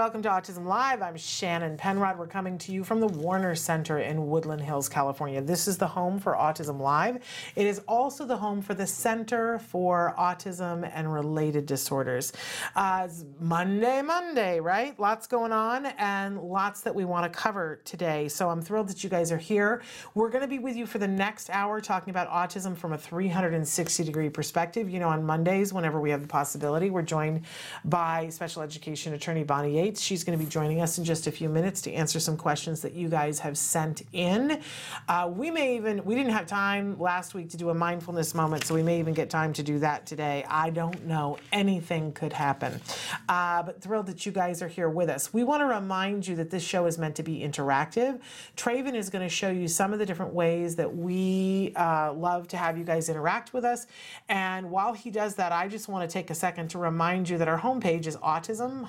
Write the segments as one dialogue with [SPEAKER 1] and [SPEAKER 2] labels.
[SPEAKER 1] Welcome to Autism Live. I'm Shannon Penrod. We're coming to you from the Warner Center in Woodland Hills, California. This is the home for Autism Live. It is also the home for the Center for Autism and Related Disorders. Uh, Monday, Monday, right? Lots going on and lots that we want to cover today. So I'm thrilled that you guys are here. We're going to be with you for the next hour talking about autism from a 360 degree perspective. You know, on Mondays, whenever we have the possibility, we're joined by special education attorney Bonnie Yates. She's going to be joining us in just a few minutes to answer some questions that you guys have sent in. Uh, we may even, we didn't have time last week to do a mindfulness moment, so we may even get time to do that today. I don't know. Anything could happen. Uh, but thrilled that you guys are here with us. We want to remind you that this show is meant to be interactive. Traven is going to show you some of the different ways that we uh, love to have you guys interact with us. And while he does that, I just want to take a second to remind you that our homepage is autism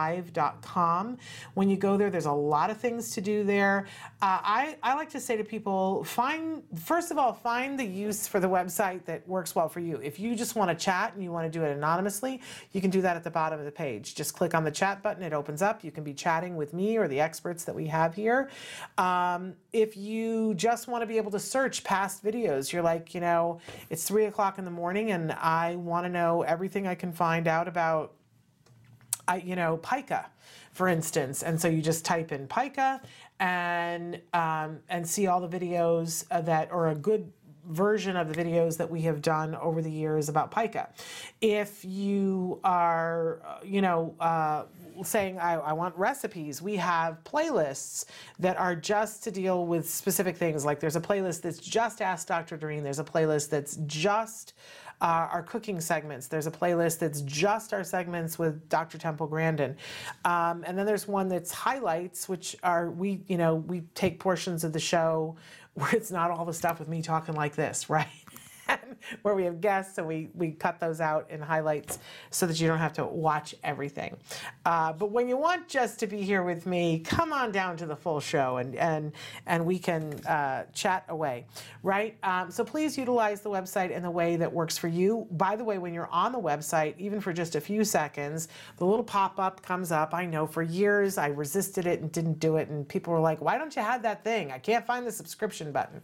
[SPEAKER 1] live.com. When you go there, there's a lot of things to do there. Uh, I, I like to say to people, find, first of all, find the use for the website that works well for you. If you just want to chat and you want to do it anonymously, you can do that at the bottom of the page. Just click on the chat button, it opens up. You can be chatting with me or the experts that we have here. Um, if you just want to be able to search past videos, you're like, you know, it's three o'clock in the morning and I want to know everything I can find out about You know, pica, for instance. And so you just type in pica and um, and see all the videos that or a good version of the videos that we have done over the years about pica. If you are, you know, uh, saying I, I, want recipes, we have playlists that are just to deal with specific things. Like there's a playlist that's just Ask Dr. Doreen. There's a playlist that's just uh, our cooking segments. There's a playlist that's just our segments with Dr. Temple Grandin. Um, and then there's one that's highlights, which are we, you know, we take portions of the show where it's not all the stuff with me talking like this, right? where we have guests and we, we cut those out in highlights so that you don't have to watch everything. Uh, but when you want just to be here with me, come on down to the full show and, and, and we can uh, chat away, right? Um, so please utilize the website in the way that works for you. By the way, when you're on the website, even for just a few seconds, the little pop up comes up. I know for years I resisted it and didn't do it, and people were like, why don't you have that thing? I can't find the subscription button.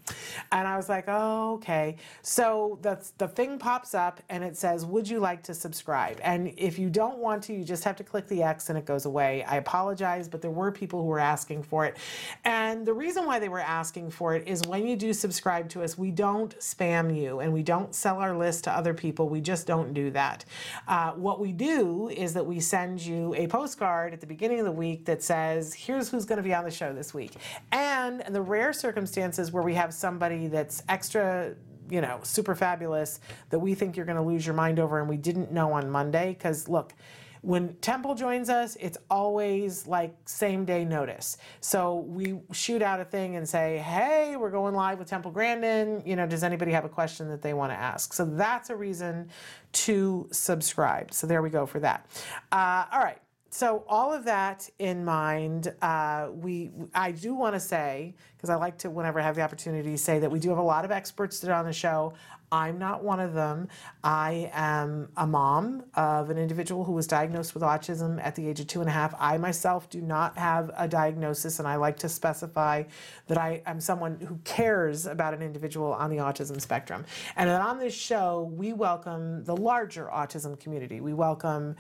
[SPEAKER 1] And I was like, oh, okay. So the the, thing pops up and it says, Would you like to subscribe? And if you don't want to, you just have to click the X and it goes away. I apologize, but there were people who were asking for it. And the reason why they were asking for it is when you do subscribe to us, we don't spam you and we don't sell our list to other people. We just don't do that. Uh, what we do is that we send you a postcard at the beginning of the week that says, Here's who's going to be on the show this week. And in the rare circumstances where we have somebody that's extra you know, super fabulous that we think you're going to lose your mind over and we didn't know on Monday. Because look, when Temple joins us, it's always like same day notice. So we shoot out a thing and say, hey, we're going live with Temple Grandin. You know, does anybody have a question that they want to ask? So that's a reason to subscribe. So there we go for that. Uh, all right so all of that in mind, uh, we I do want to say because I like to whenever I have the opportunity say that we do have a lot of experts that are on the show. I'm not one of them. I am a mom of an individual who was diagnosed with autism at the age of two and a half. I myself do not have a diagnosis, and I like to specify that I am someone who cares about an individual on the autism spectrum. And on this show, we welcome the larger autism community. We welcome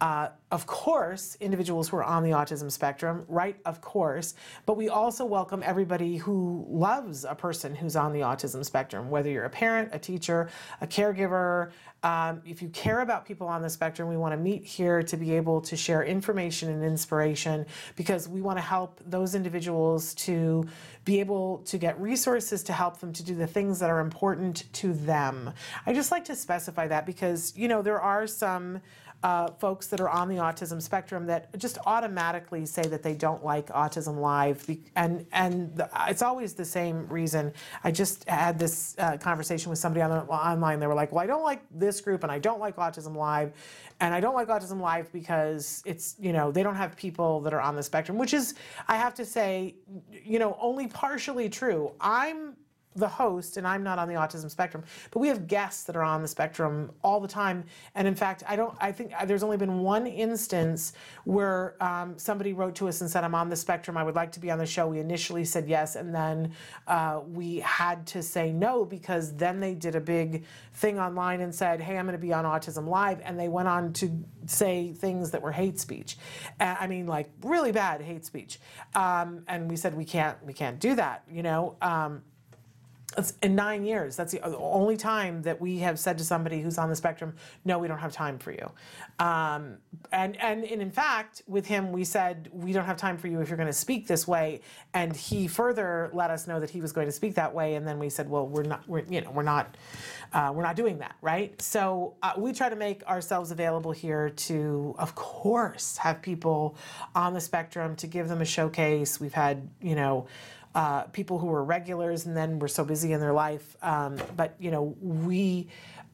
[SPEAKER 1] Uh, of course, individuals who are on the autism spectrum, right? Of course. But we also welcome everybody who loves a person who's on the autism spectrum, whether you're a parent, a teacher, a caregiver. Um, if you care about people on the spectrum, we want to meet here to be able to share information and inspiration because we want to help those individuals to be able to get resources to help them to do the things that are important to them. I just like to specify that because, you know, there are some uh, folks that are on the autism spectrum that just automatically say that they don't like Autism Live, and and the, it's always the same reason. I just had this uh, conversation with somebody on the, online. They were like, "Well, I don't like this group, and I don't like Autism Live, and I don't like Autism Live because it's you know they don't have people that are on the spectrum," which is I have to say, you know, only partially true. I'm the host, and I'm not on the autism spectrum, but we have guests that are on the spectrum all the time. And in fact, I don't. I think there's only been one instance where um, somebody wrote to us and said, "I'm on the spectrum. I would like to be on the show." We initially said yes, and then uh, we had to say no because then they did a big thing online and said, "Hey, I'm going to be on Autism Live," and they went on to say things that were hate speech. I mean, like really bad hate speech. Um, and we said we can't we can't do that. You know. Um, in nine years. That's the only time that we have said to somebody who's on the spectrum, "No, we don't have time for you." Um, and, and and in fact, with him, we said, "We don't have time for you if you're going to speak this way." And he further let us know that he was going to speak that way. And then we said, "Well, we're not. We're you know we're not." Uh, we're not doing that, right? So uh, we try to make ourselves available here to, of course, have people on the spectrum to give them a showcase. We've had, you know, uh, people who were regulars and then were so busy in their life. Um, but you know, we.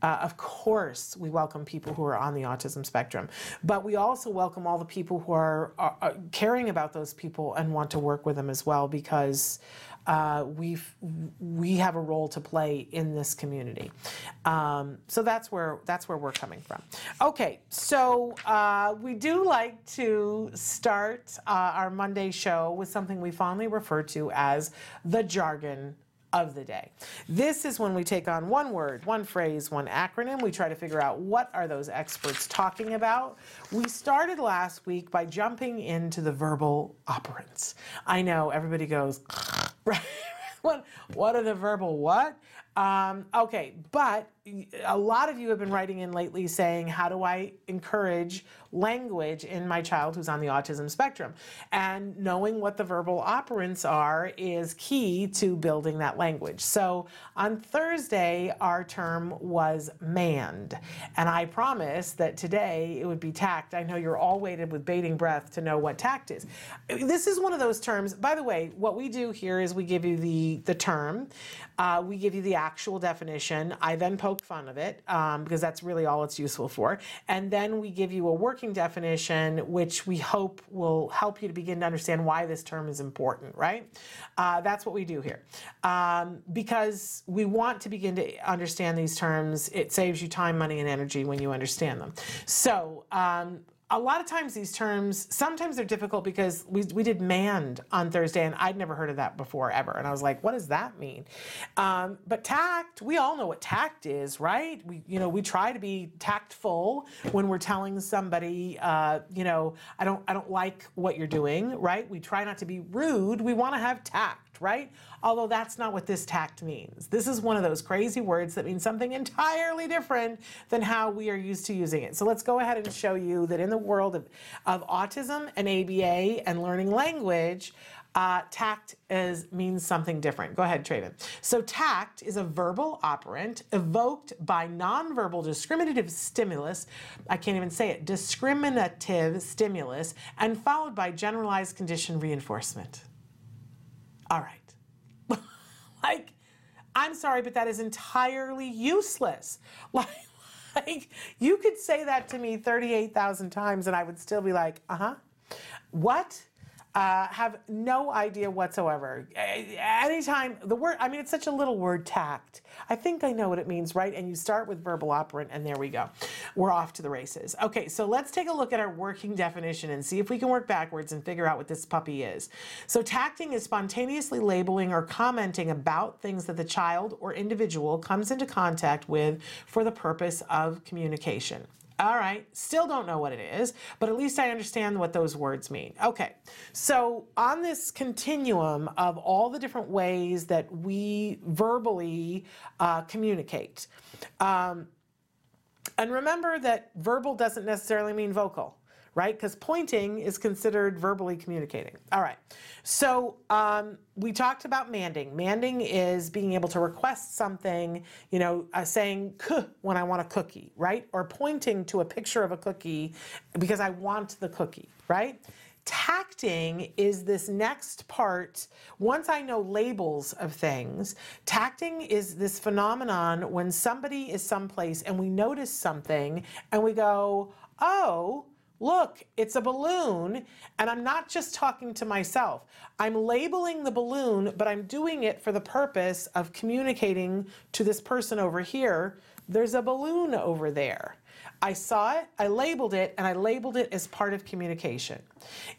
[SPEAKER 1] Uh, of course, we welcome people who are on the autism spectrum, but we also welcome all the people who are, are, are caring about those people and want to work with them as well because uh, we we have a role to play in this community. Um, so that's where that's where we're coming from. Okay, so uh, we do like to start uh, our Monday show with something we fondly refer to as the jargon of the day. This is when we take on one word, one phrase, one acronym. We try to figure out what are those experts talking about. We started last week by jumping into the verbal operants. I know everybody goes, right? what, what are the verbal what? Um, okay, but a lot of you have been writing in lately saying, how do I encourage language in my child who's on the autism spectrum. And knowing what the verbal operants are is key to building that language. So on Thursday, our term was mand. And I promised that today it would be tact. I know you're all waited with bating breath to know what tact is. This is one of those terms. By the way, what we do here is we give you the, the term, uh, we give you the actual definition. I then poke fun of it um, because that's really all it's useful for. And then we give you a working definition, which we hope will help you to begin to understand why this term is important, right? Uh, that's what we do here. Um, because we want to begin to understand these terms, it saves you time, money, and energy when you understand them. So, um, a lot of times these terms sometimes they're difficult because we, we did mand on thursday and i'd never heard of that before ever and i was like what does that mean um, but tact we all know what tact is right we you know we try to be tactful when we're telling somebody uh, you know i don't i don't like what you're doing right we try not to be rude we want to have tact right? Although that's not what this tact means. This is one of those crazy words that means something entirely different than how we are used to using it. So let's go ahead and show you that in the world of, of autism and ABA and learning language, uh, tact is means something different. Go ahead, Traven. So tact is a verbal operant evoked by nonverbal discriminative stimulus. I can't even say it. Discriminative stimulus and followed by generalized condition reinforcement. All right. like, I'm sorry, but that is entirely useless. Like, like you could say that to me 38,000 times and I would still be like, uh huh. What? Uh, have no idea whatsoever. Anytime the word, I mean, it's such a little word, tact. I think I know what it means, right? And you start with verbal operant, and there we go. We're off to the races. Okay, so let's take a look at our working definition and see if we can work backwards and figure out what this puppy is. So, tacting is spontaneously labeling or commenting about things that the child or individual comes into contact with for the purpose of communication. All right, still don't know what it is, but at least I understand what those words mean. Okay, so on this continuum of all the different ways that we verbally uh, communicate, um, and remember that verbal doesn't necessarily mean vocal right? Because pointing is considered verbally communicating. All right. So um, we talked about manding. Manding is being able to request something, you know, uh, saying when I want a cookie, right? Or pointing to a picture of a cookie because I want the cookie, right? Tacting is this next part. Once I know labels of things, tacting is this phenomenon when somebody is someplace and we notice something and we go, oh, look, it's a balloon, and I'm not just talking to myself. I'm labeling the balloon, but I'm doing it for the purpose of communicating to this person over here. There's a balloon over there. I saw it, I labeled it, and I labeled it as part of communication.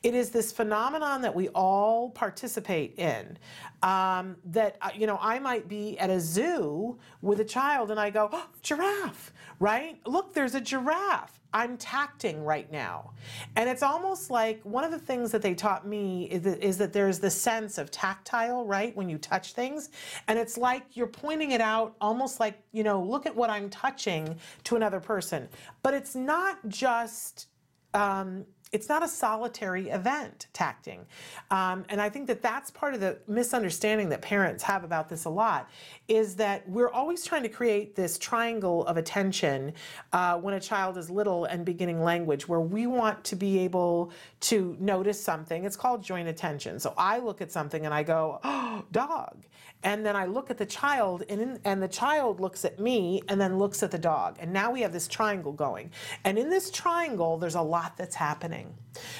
[SPEAKER 1] It is this phenomenon that we all participate in. Um, that, uh, you know, I might be at a zoo with a child and I go, oh, giraffe, right? Look, there's a giraffe. I'm tacting right now. And it's almost like one of the things that they taught me is that, is that there's the sense of tactile, right? When you touch things. And it's like you're pointing it out almost like, you know, look at what I'm touching to another person. But it's not just um, it's not a solitary event, tacting. Um, and I think that that's part of the misunderstanding that parents have about this a lot is that we're always trying to create this triangle of attention uh, when a child is little and beginning language, where we want to be able to notice something. It's called joint attention. So I look at something and I go, oh, dog. And then I look at the child, and, in, and the child looks at me and then looks at the dog. And now we have this triangle going. And in this triangle, there's a lot that's happening.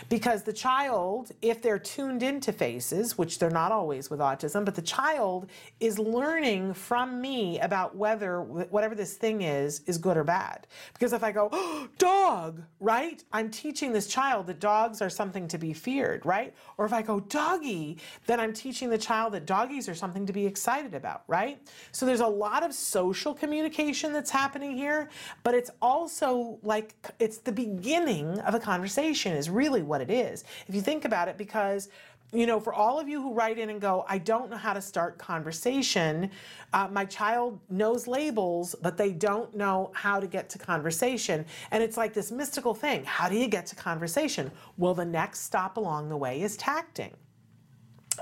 [SPEAKER 1] Because the child, if they're tuned into faces, which they're not always with autism, but the child is learning from me about whether whatever this thing is, is good or bad. Because if I go, oh, dog, right? I'm teaching this child that dogs are something to be feared, right? Or if I go, doggy, then I'm teaching the child that doggies are something to be excited about, right? So there's a lot of social communication that's happening here, but it's also like it's the beginning of a conversation is really what it is. If you think about it because you know, for all of you who write in and go, I don't know how to start conversation. Uh, my child knows labels, but they don't know how to get to conversation. And it's like this mystical thing. How do you get to conversation? Well, the next stop along the way is tacting.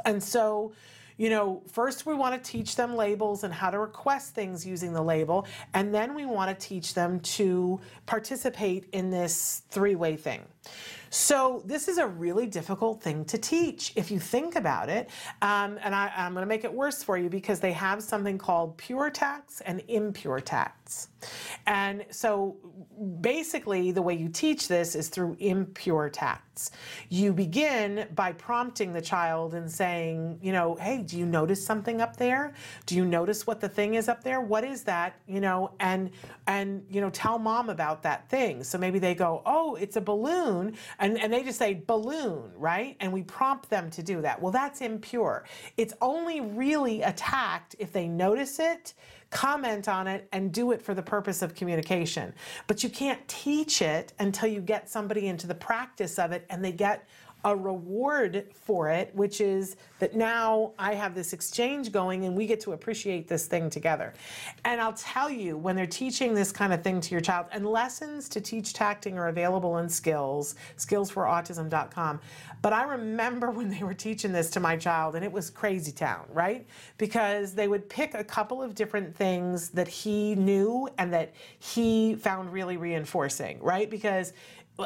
[SPEAKER 1] And so, you know, first we want to teach them labels and how to request things using the label, and then we want to teach them to participate in this three way thing. So this is a really difficult thing to teach if you think about it. Um, and I, am going to make it worse for you because they have something called pure tacts and impure tacts. And so basically the way you teach this is through impure tacts. You begin by prompting the child and saying, you know, hey, do you notice something up there? Do you notice what the thing is up there? What is that? You know, and and you know, tell mom about that thing. So maybe they go, oh, it's a balloon and, and they just say balloon, right? And we prompt them to do that. Well, that's impure. It's only really a tact if they notice it, comment on it, and do it for the purpose of communication. But you can't teach it until you get somebody into the practice of it and they get a reward for it, which is that now I have this exchange going and we get to appreciate this thing together. And I'll tell you, when they're teaching this kind of thing to your child, and lessons to teach tacting are available in skills, skillsforautism.com. But I remember when they were teaching this to my child, and it was crazy town, right? Because they would pick a couple of different things that he knew and that he found really reinforcing, right? Because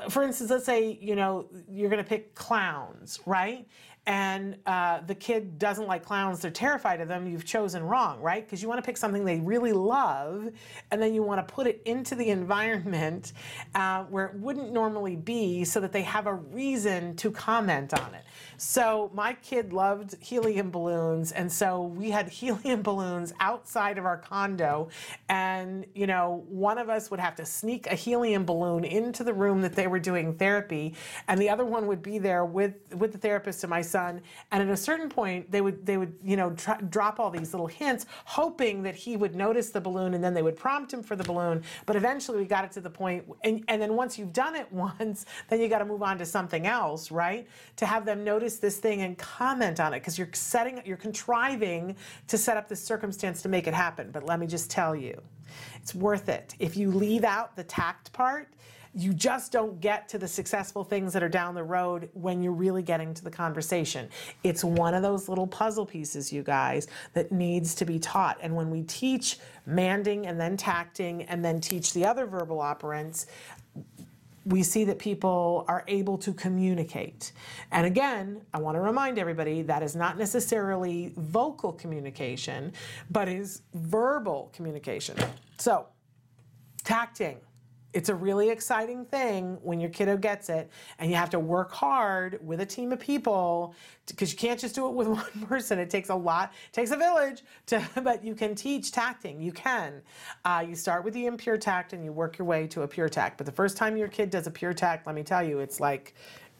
[SPEAKER 1] for instance, let's say you know you're going to pick clowns, right? And uh, the kid doesn't like clowns; they're terrified of them. You've chosen wrong, right? Because you want to pick something they really love, and then you want to put it into the environment uh, where it wouldn't normally be, so that they have a reason to comment on it. So my kid loved helium balloons, and so we had helium balloons outside of our condo, and you know, one of us would have to sneak a helium balloon into the room that they were doing therapy, and the other one would be there with with the therapist and my son. And at a certain point, they would they would you know drop all these little hints, hoping that he would notice the balloon, and then they would prompt him for the balloon. But eventually, we got it to the point, and, and then once you've done it once, then you got to move on to something else, right? To have them notice this thing and comment on it because you're setting, you're contriving to set up this circumstance to make it happen. But let me just tell you, it's worth it. If you leave out the tact part, you just don't get to the successful things that are down the road when you're really getting to the conversation. It's one of those little puzzle pieces, you guys, that needs to be taught. And when we teach manding and then tacting and then teach the other verbal operants, we see that people are able to communicate. And again, I want to remind everybody that is not necessarily vocal communication, but is verbal communication. So, tacting it's a really exciting thing when your kiddo gets it and you have to work hard with a team of people because you can't just do it with one person. It takes a lot takes a village to but you can teach tacting. You can. Uh, you start with the impure tact and you work your way to a pure tact. But the first time your kid does a pure tact let me tell you it's like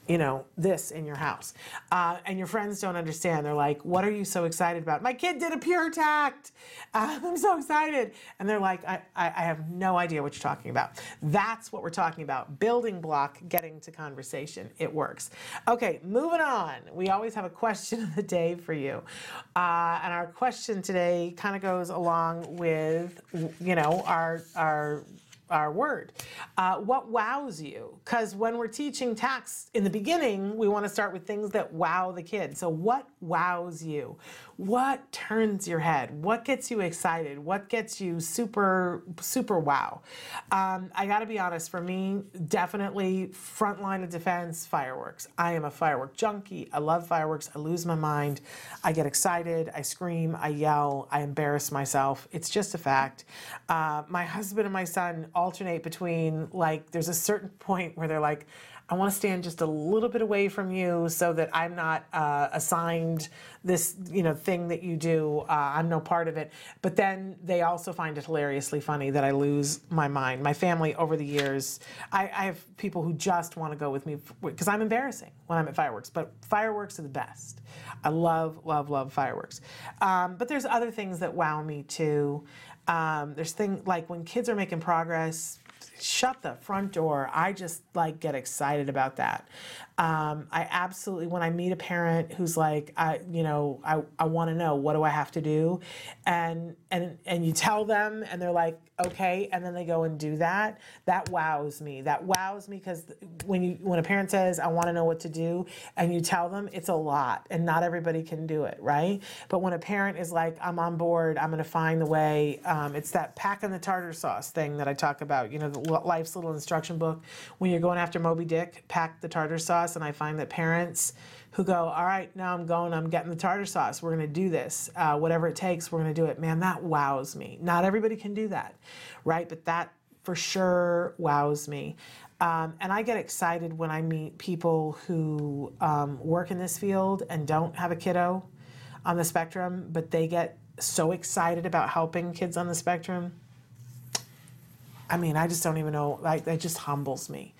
[SPEAKER 1] you know, this in your house. Uh, and your friends don't understand. They're like, what are you so excited about? My kid did a pure tact. Uh, I'm so excited. And they're like, I, I, I, have no idea what you're talking about. That's what we're talking about. Building block, getting to conversation. It works. Okay, moving on. We always have a question of the day for you. Uh, and our question today kind of goes along with, you know, our, our our word. Uh, what wows you? Because when we're teaching tacts in the beginning, we want to start with things that wow the kid. So, what wows you? What turns your head? What gets you excited? What gets you super, super wow? Um, I got to be honest, for me, definitely front line of defense fireworks. I am a firework junkie. I love fireworks. I lose my mind. I get excited. I scream. I yell. I embarrass myself. It's just a fact. Uh, my husband and my son alternate between like, there's a certain point where they're like, I want to stand just a little bit away from you so that I'm not uh, assigned this, you know, thing that you do. Uh, I'm no part of it. But then they also find it hilariously funny that I lose my mind. My family over the years, I, I have people who just want to go with me because I'm embarrassing when I'm at fireworks. But fireworks are the best. I love, love, love fireworks. Um, but there's other things that wow me too. Um, there's things like when kids are making progress, shut the front door. I just like get excited about that. Um, I absolutely, when I meet a parent who's like, I, you know, I, I want to know what do I have to do, and and and you tell them, and they're like, okay, and then they go and do that. That wows me. That wows me because when you when a parent says, I want to know what to do, and you tell them, it's a lot, and not everybody can do it, right? But when a parent is like, I'm on board, I'm going to find the way. Um, it's that packing the tartar sauce thing that I talk about. You know, the life's little instruction book. When you're going after Moby Dick, pack the tartar sauce. And I find that parents who go, all right, now I'm going, I'm getting the tartar sauce. We're to do this. Uh, whatever it takes, we're to do it. Man, that wows me. Not everybody can do that, right? But that for sure wows me. Um, and I get excited when I meet people who um, work in this field and don't have a kiddo on the spectrum, but they get so excited about helping kids on the spectrum. I mean, I just don't even know. Like, that just humbles me,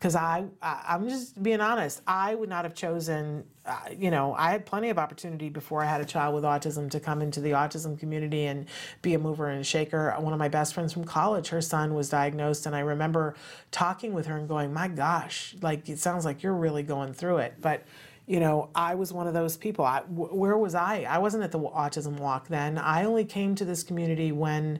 [SPEAKER 1] because I, I, am just being honest. I would not have chosen. Uh, you know, I had plenty of opportunity before I had a child with autism to come into the autism community and be a mover and shaker. One of my best friends from college, her son was diagnosed, and I remember talking with her and going, "My gosh, like it sounds like you're really going through it," but you know, I was one of those people. I, where was I? I wasn't at the autism walk then. I only came to this community when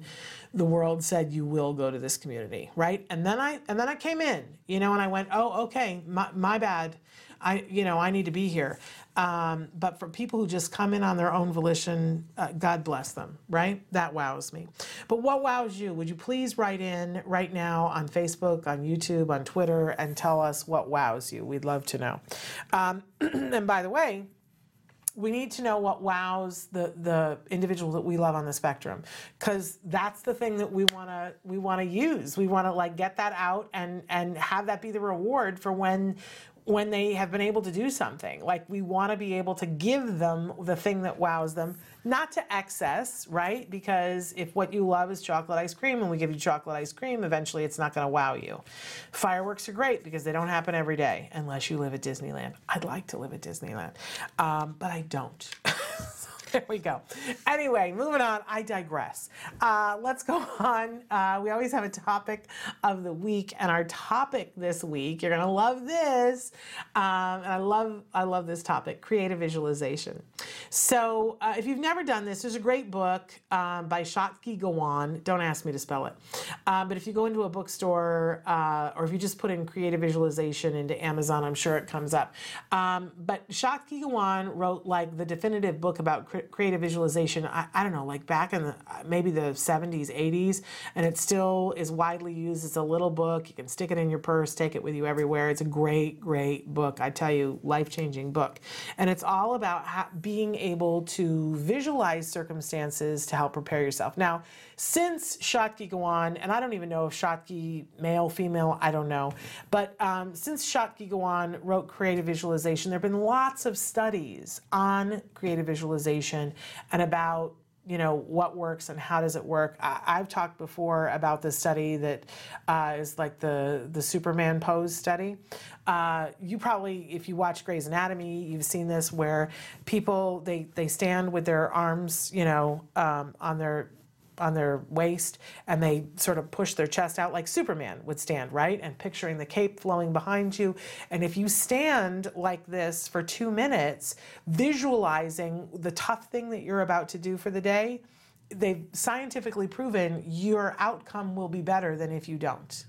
[SPEAKER 1] the world said you will go to this community, right? And then I and then I came in, you know, and I went, oh, okay, my, my bad. I, you know, I need to be here. Um, but for people who just come in on their own volition, uh, God bless them, right? That wows me. But what wows you? Would you please write in right now on Facebook, on YouTube, on Twitter, and tell us what wows you? We'd love to know. Um, and by the way, we need to know what wows the the individual that we love on the spectrum because that's the thing that we want to we want to use. We want to like get that out and and have that be the reward for when when they have been able to do something. Like we want to be able to give them the thing that wows them, not to excess, right? Because if what you love is chocolate ice cream and we give you chocolate ice cream, eventually it's not going to wow you. Fireworks are great because they don't happen every day unless you live at Disneyland. I'd like to live at Disneyland, um, but I don't. there we go. Anyway, moving on. I digress. Uh, let's go on. Uh, we always have a topic of the week, and our topic this week, you're gonna love this. Um, and I love, I love this topic: creative visualization. So, uh, if you've never done this, there's a great book um, by Shakti Gawain. Don't ask me to spell it, um, but if you go into a bookstore uh, or if you just put in creative visualization into Amazon, I'm sure it comes up. Um, but Shakti Gawain wrote like the definitive book about creative visualization, I, I, don't know, like back in the, maybe the 70s, 80s, and it still is widely used. It's a little book. You can stick it in your purse, take it with you everywhere. It's a great, great book. I tell you, life changing book. And it's all about how, being able to visualize circumstances to help prepare yourself. Now, since Shakti Gawain, and I don't even know if Shakti male, female, I don't know, but um, since Shakti Gawain wrote Creative Visualization, there have been lots of studies on creative visualization and about you know what works and how does it work. I, have talked before about the study that uh, is like the the superman pose study. Uh, you probably if you watch Grey's Anatomy you've seen this where people they they stand with their arms you know um, on their on their waist and they sort of push their chest out like Superman would stand, right? And picturing the cape flowing behind you. And if you stand like this for two minutes, visualizing the tough thing that you're about to do for the day, they've scientifically proven your outcome will be better than if you don't.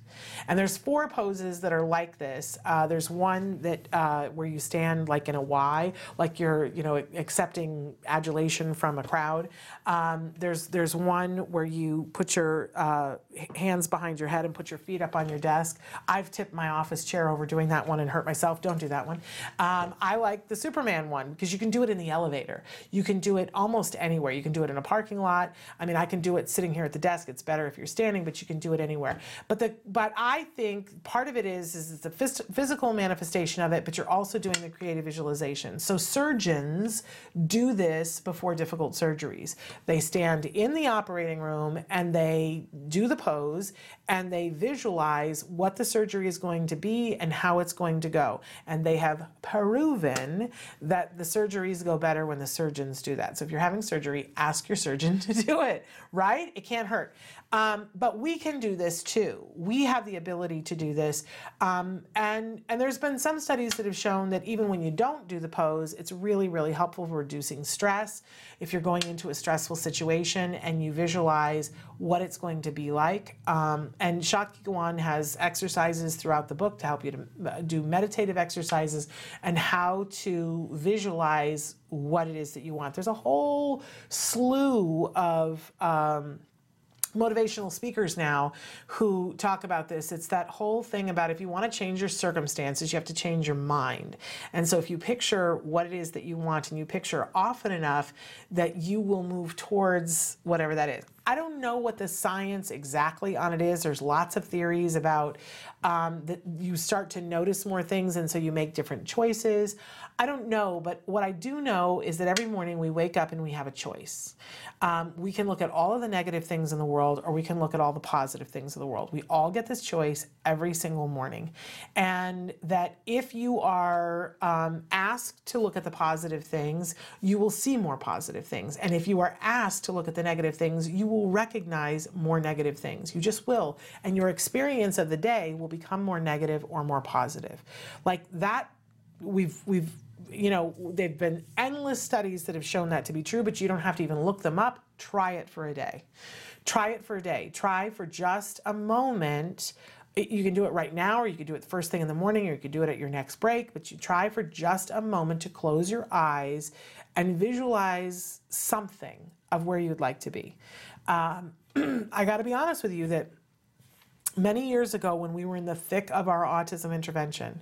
[SPEAKER 1] And there's four poses that are like this. Uh, there's one that uh, where you stand like in a Y, like you're you know accepting adulation from a crowd. Um, there's there's one where you put your uh, hands behind your head and put your feet up on your desk. I've tipped my office chair over doing that one and hurt myself. Don't do that one. Um, I like the Superman one because you can do it in the elevator. You can do it almost anywhere. You can do it in a parking lot. I mean, I can do it sitting here at the desk. It's better if you're standing, but you can do it anywhere. But the but but I think part of it is is it's a phys- physical manifestation of it, but you're also doing the creative visualization. So surgeons do this before difficult surgeries. They stand in the operating room and they do the pose and they visualize what the surgery is going to be and how it's going to go. And they have proven that the surgeries go better when the surgeons do that. So if you're having surgery, ask your surgeon to do it, right? It can't hurt. Um, but we can do this too. We have the ability to do this. Um, and, and there's been some studies that have shown that even when you don't do the pose, it's really, really helpful for reducing stress. If you're going into a stressful situation and you visualize what it's going to be like. Um, and Gawain has exercises throughout the book to help you to uh, do meditative exercises and how to visualize what it is that you want. There's a whole slew of um, motivational speakers now who talk about this. It's that whole thing about if you want to change your circumstances, you have to change your mind. And so if you picture what it is that you want and you picture often enough that you will move towards whatever that is. I don't know what the science exactly on it is. There's lots of theories about um, that you start to notice more things and so you make different choices. I don't know, but what I do know is that every morning we wake up and we have a choice. Um, we can look at all of the negative things in the world or we can look at all the positive things in the world. We all get this choice every single morning. And that if you are um, asked to look at the positive things, you will see more positive things. And if you are asked to look at the negative things, you will recognize more negative things. You just will. And your experience of the day will become more negative or more positive. Like that, we've, we've, you know, they've been endless studies that have shown that to be true, but you don't have to even look them up. Try it for a day. Try it for a day. Try for just a moment you can do it right now or you could do it the first thing in the morning or you could do it at your next break but you try for just a moment to close your eyes and visualize something of where you'd like to be um, I got to be honest with you that many years ago when we were in the thick of our autism intervention,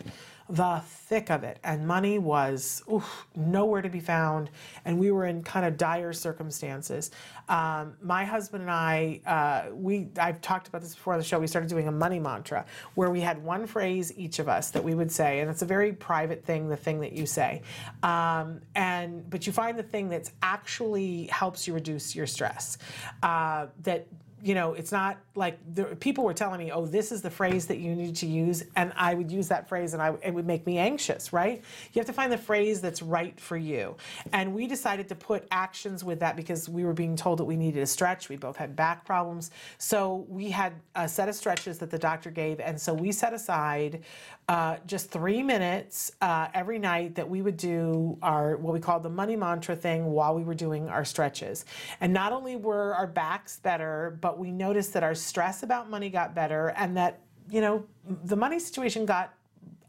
[SPEAKER 1] the thick of it, and money was oof, nowhere to be found, and we were in kind of dire circumstances. Um, my husband and I, uh, we I've talked about this before on the show. We started doing a money mantra where we had one phrase each of us that we would say, and it's a very private thing, the thing that you say, um, and but you find the thing that's actually helps you reduce your stress. Uh, that you know, it's not like the, people were telling me, "Oh, this is the phrase that you need to use," and I would use that phrase, and I, it would make me anxious. Right? You have to find the phrase that's right for you. And we decided to put actions with that because we were being told that we needed a stretch. We both had back problems, so we had a set of stretches that the doctor gave, and so we set aside uh, just three minutes uh, every night that we would do our what we called the money mantra thing while we were doing our stretches. And not only were our backs better, but we noticed that our stress about money got better and that, you know, the money situation got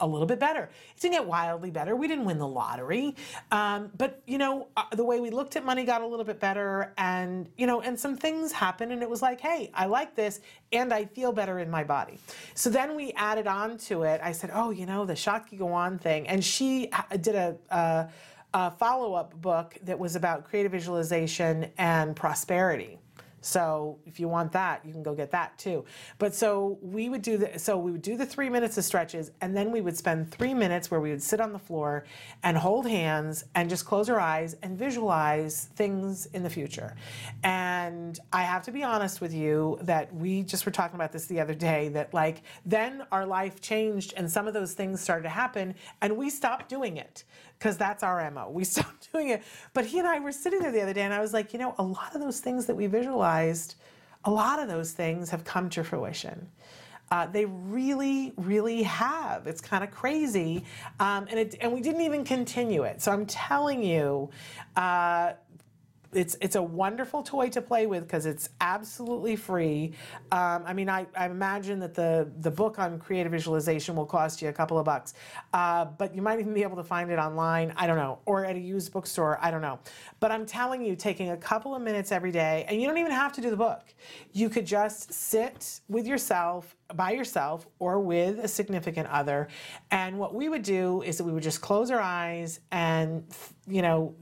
[SPEAKER 1] a little bit better. It didn't get wildly better. We didn't win the lottery. Um, but, you know, uh, the way we looked at money got a little bit better. And, you know, and some things happened and it was like, hey, I like this and I feel better in my body. So then we added on to it. I said, oh, you know, the Shakti On thing. And she did a, uh, a follow up book that was about creative visualization and prosperity. So if you want that, you can go get that too. But so we would do the so we would do the three minutes of stretches, and then we would spend three minutes where we would sit on the floor and hold hands and just close our eyes and visualize things in the future. And I have to be honest with you that we just were talking about this the other day that like then our life changed and some of those things started to happen and we stopped doing it because that's our MO. We stopped doing it. But he and I were sitting there the other day, and I was like, you know, a lot of those things that we visualized, a lot of those things have come to fruition. Uh, they really, really have. It's kind of crazy, um, and it, and we didn't even continue it. So I'm telling you, uh, it's it's a wonderful toy to play with because it's absolutely free. Um, I mean, I, I imagine that the the book on creative visualization will cost you a couple of bucks, uh, but you might even be able to find it online. I don't know, or at a used bookstore. I don't know. But I'm telling you, taking a couple of minutes every day, and you don't even have to do the book. You could just sit with yourself by yourself or with a significant other. And what we would do is that we would just close our eyes and, you know,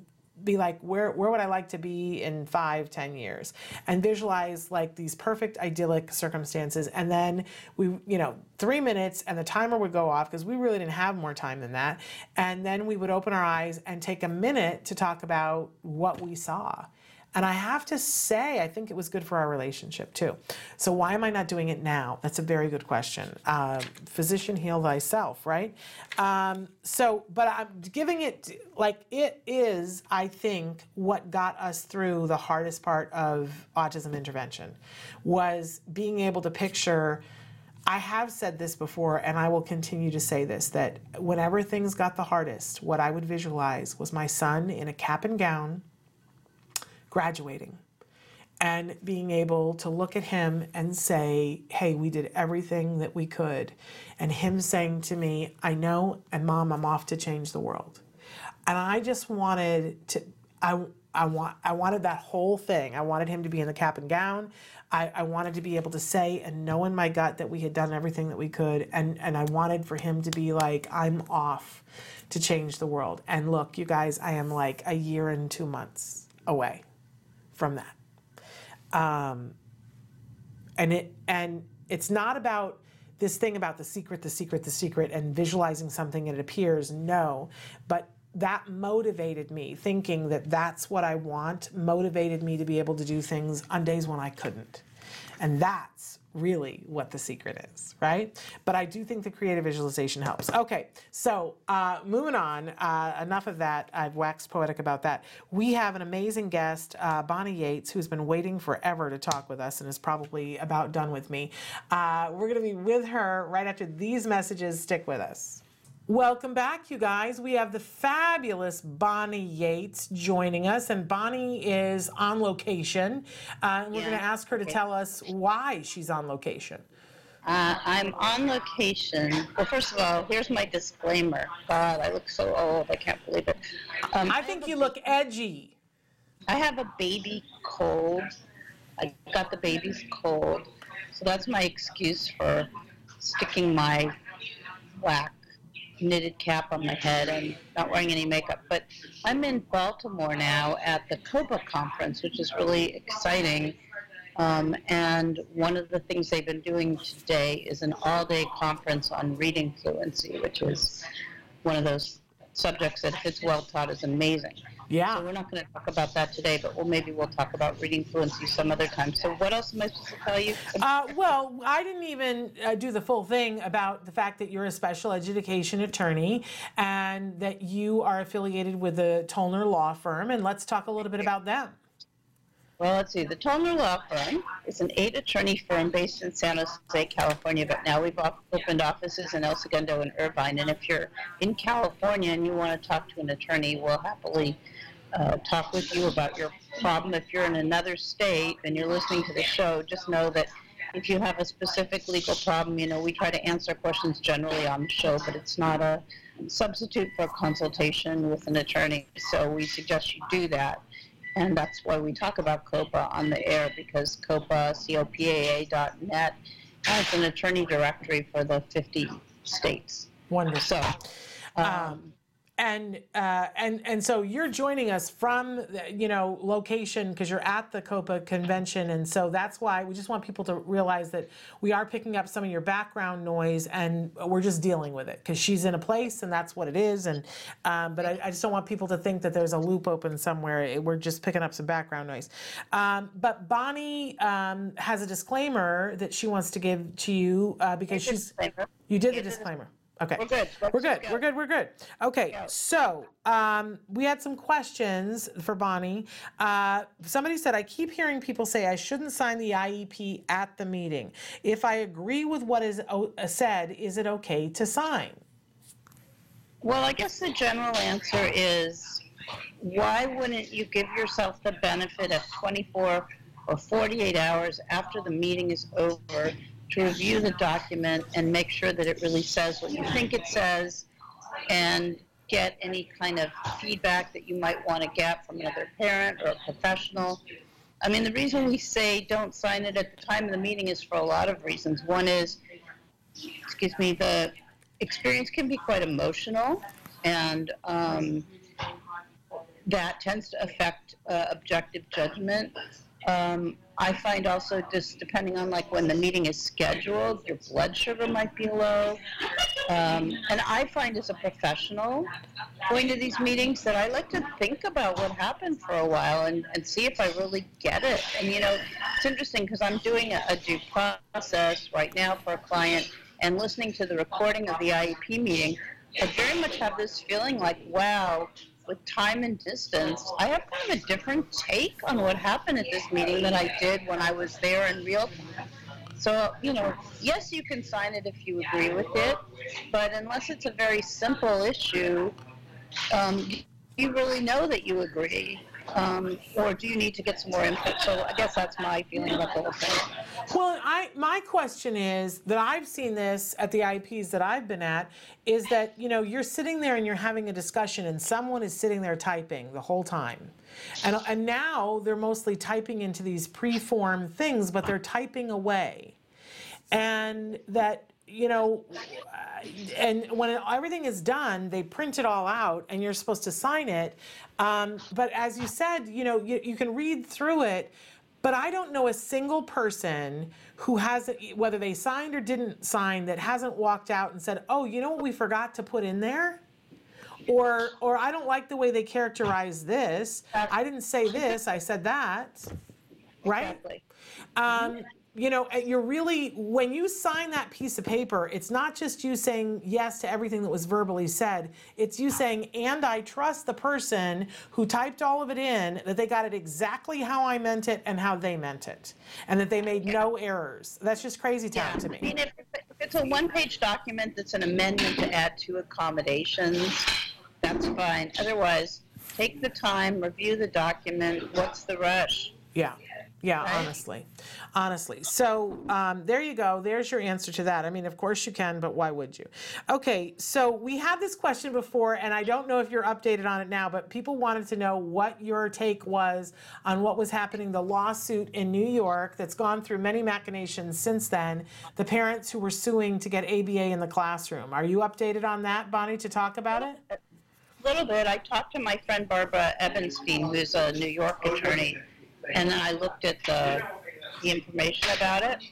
[SPEAKER 1] be like where where would i like to be in five ten years? And visualize like these perfect idyllic circumstances. And then we you know three minutes and the timer would go off because we really didn't have more time than that. And then we would open our eyes and take a minute to talk about what we saw and I have to say, I think it was good for our relationship too. So why am I not doing it now? That's a very good question. Uh, physician, heal thyself, right? Um, so, but I'm giving it like it is. I think what got us through the hardest part of autism intervention was being able to picture. I have said this before, and I will continue to say this that whenever things got the hardest, what I would visualize was my son in a cap and gown graduating and being able to look at him and say, Hey, we did everything that we could. And him saying to me, I know, and mom, I'm off to change the world. And I just wanted to, I, I, want, I wanted that whole thing. I wanted him to be in the cap and gown. I, I wanted to be able to say and know in my gut that we had done everything that we could. And, and I wanted for him to be like, I'm off to change the world. And look, you guys, I am like a year and two months away from that. Um, and it and it's not about this thing about the secret, the secret, the secret, and visualizing something and it appears. No, but that motivated me thinking that that's what I want, motivated me to be able to do things on days when I couldn't. And that's really what the secret is, right? But I do think the creative visualization helps. Okay, so uh, moving on, uh, enough of that. I've waxed poetic about that. We have an amazing guest, uh, Bonnie Yates, who's been waiting forever to talk with us and is probably about done with me. Uh, we're going to be with her right after these messages. Stick with us. Welcome back, you guys. We have the fabulous Bonnie Yates joining us, and Bonnie is on location. Uh, and we're yeah. going to ask her to tell us why she's on location.
[SPEAKER 2] Uh, I'm on location. Well, first of all, here's my disclaimer. God, I look so old. I can't believe it.
[SPEAKER 1] Um, I think I you look edgy.
[SPEAKER 2] I have a baby cold. I got the baby's cold. So that's my excuse for sticking my black knitted cap on my head and not wearing any makeup. But I'm in Baltimore now at the COPAA conference, which is really exciting. Um, and one of the things they've been doing today is an all day conference on reading fluency, which is one of those subjects that, if it's well taught, is amazing.
[SPEAKER 1] Yeah.
[SPEAKER 2] So we're not going to talk about that today, but we'll maybe we'll talk about reading fluency some other time. So what else am I supposed to tell you?
[SPEAKER 1] Uh, well, I didn't even uh, do the full thing about the fact that you're a special education attorney and that you are affiliated with the Tollner Law Firm. And let's talk a little bit about them.
[SPEAKER 2] Well, let's see. The Tollner Law Firm is an eight attorney firm based in San Jose, California, but now we've opened offices in El Segundo and Irvine. And if you're in California and you want to talk to an attorney, we'll happily uh, talk with you about your problem. If you're in another state and you're listening to the show, just know that if you have a specific legal problem, you know, we try to answer questions generally on the show, but it's not a substitute for a consultation with an attorney. So we suggest you do that. And that's why we talk about COPAA on the air because COPAA, C-O-P-A-A.net, has an attorney directory for the 50 states.
[SPEAKER 1] Wonderful.
[SPEAKER 2] So, um,
[SPEAKER 1] and uh, and and so you're joining us from you know location because you're at the COPAA convention, and so that's why we just want people to realize that we are picking up some of your background noise, and we're just dealing with it because she's in a place, and that's what it is. And um, but I, I just don't want people to think that there's a loop open somewhere. We're just picking up some background noise. Um, but Bonnie um, has a disclaimer that she wants to give to you uh, because she's
[SPEAKER 2] disclaimer.
[SPEAKER 1] you did the
[SPEAKER 2] You did the-
[SPEAKER 1] disclaimer. Okay.
[SPEAKER 2] We're good. Let's
[SPEAKER 1] We're good.
[SPEAKER 2] go.
[SPEAKER 1] We're good. We're good. Okay. So um, we had some questions for Bonnie. Uh, somebody said, I keep hearing people say I shouldn't sign the IEP at the meeting. If I agree with what is o- uh, said, is it okay to sign?
[SPEAKER 2] Well, I guess the general answer is why wouldn't you give yourself the benefit of 24 or 48 hours after the meeting is over to review the document and make sure that it really says what you think it says and get any kind of feedback that you might want to get from another parent or a professional? I mean, the reason we say don't sign it at the time of the meeting is for a lot of reasons. One is, excuse me, the experience can be quite emotional, and um, that tends to affect uh, objective judgment. Um, I find also just depending on like when the meeting is scheduled, your blood sugar might be low. Um, and I find as a professional going to these meetings that I like to think about what happened for a while and, and see if I really get it. And you know, it's interesting because I'm doing a, a due process right now for a client and listening to the recording of the IEP meeting. I very much have this feeling like, wow, with time and distance, I have kind of a different take on what happened at this meeting than I did when I was there in real time. So, you know, yes, you can sign it if you agree with it, but unless it's a very simple issue, um, you really know that you agree? Um, or do you need to get some more input? So I guess that's my feeling about the whole thing.
[SPEAKER 1] Well, I my question is that I've seen this at the IEPs that I've been at is that you know you're sitting there and you're having a discussion and someone is sitting there typing the whole time, and and now they're mostly typing into these preform things, but they're typing away, and that you know and when everything is done they print it all out and you're supposed to sign it um, but as you said you know you, you can read through it but i don't know a single person who has whether they signed or didn't sign that hasn't walked out and said oh you know what we forgot to put in there? Or or i don't like the way they characterize this. I didn't say this i said that. Right?
[SPEAKER 2] Exactly.
[SPEAKER 1] um, you know, eh, you're really, when you sign that piece of paper, it's not just you saying yes to everything that was verbally said. It's you saying, and I trust the person who typed all of it in, that they got it exactly how I meant it and how they meant it, and that they made no errors. That's just crazy town
[SPEAKER 2] Yeah,
[SPEAKER 1] to
[SPEAKER 2] I
[SPEAKER 1] me.
[SPEAKER 2] mean, if, if it's a one-page document that's an amendment to add two accommodations, that's fine. Otherwise, take the time, review the document. What's the rush?
[SPEAKER 1] Yeah. Yeah,
[SPEAKER 2] Right.
[SPEAKER 1] honestly, honestly. So um, there you go. There's your answer to that. I mean, of course you can, but why would you? Okay, so we had this question before, and I don't know if you're updated on it now, but people wanted to know what your take was on what was happening, the lawsuit in New York that's gone through many machinations since then. The parents who were suing to get ABA in the classroom. Are you updated on that, Bonnie, to talk about it?
[SPEAKER 2] A little bit. I talked to my friend Barbara Ebenstein, who's a New York attorney, and then I looked at the, the information about it.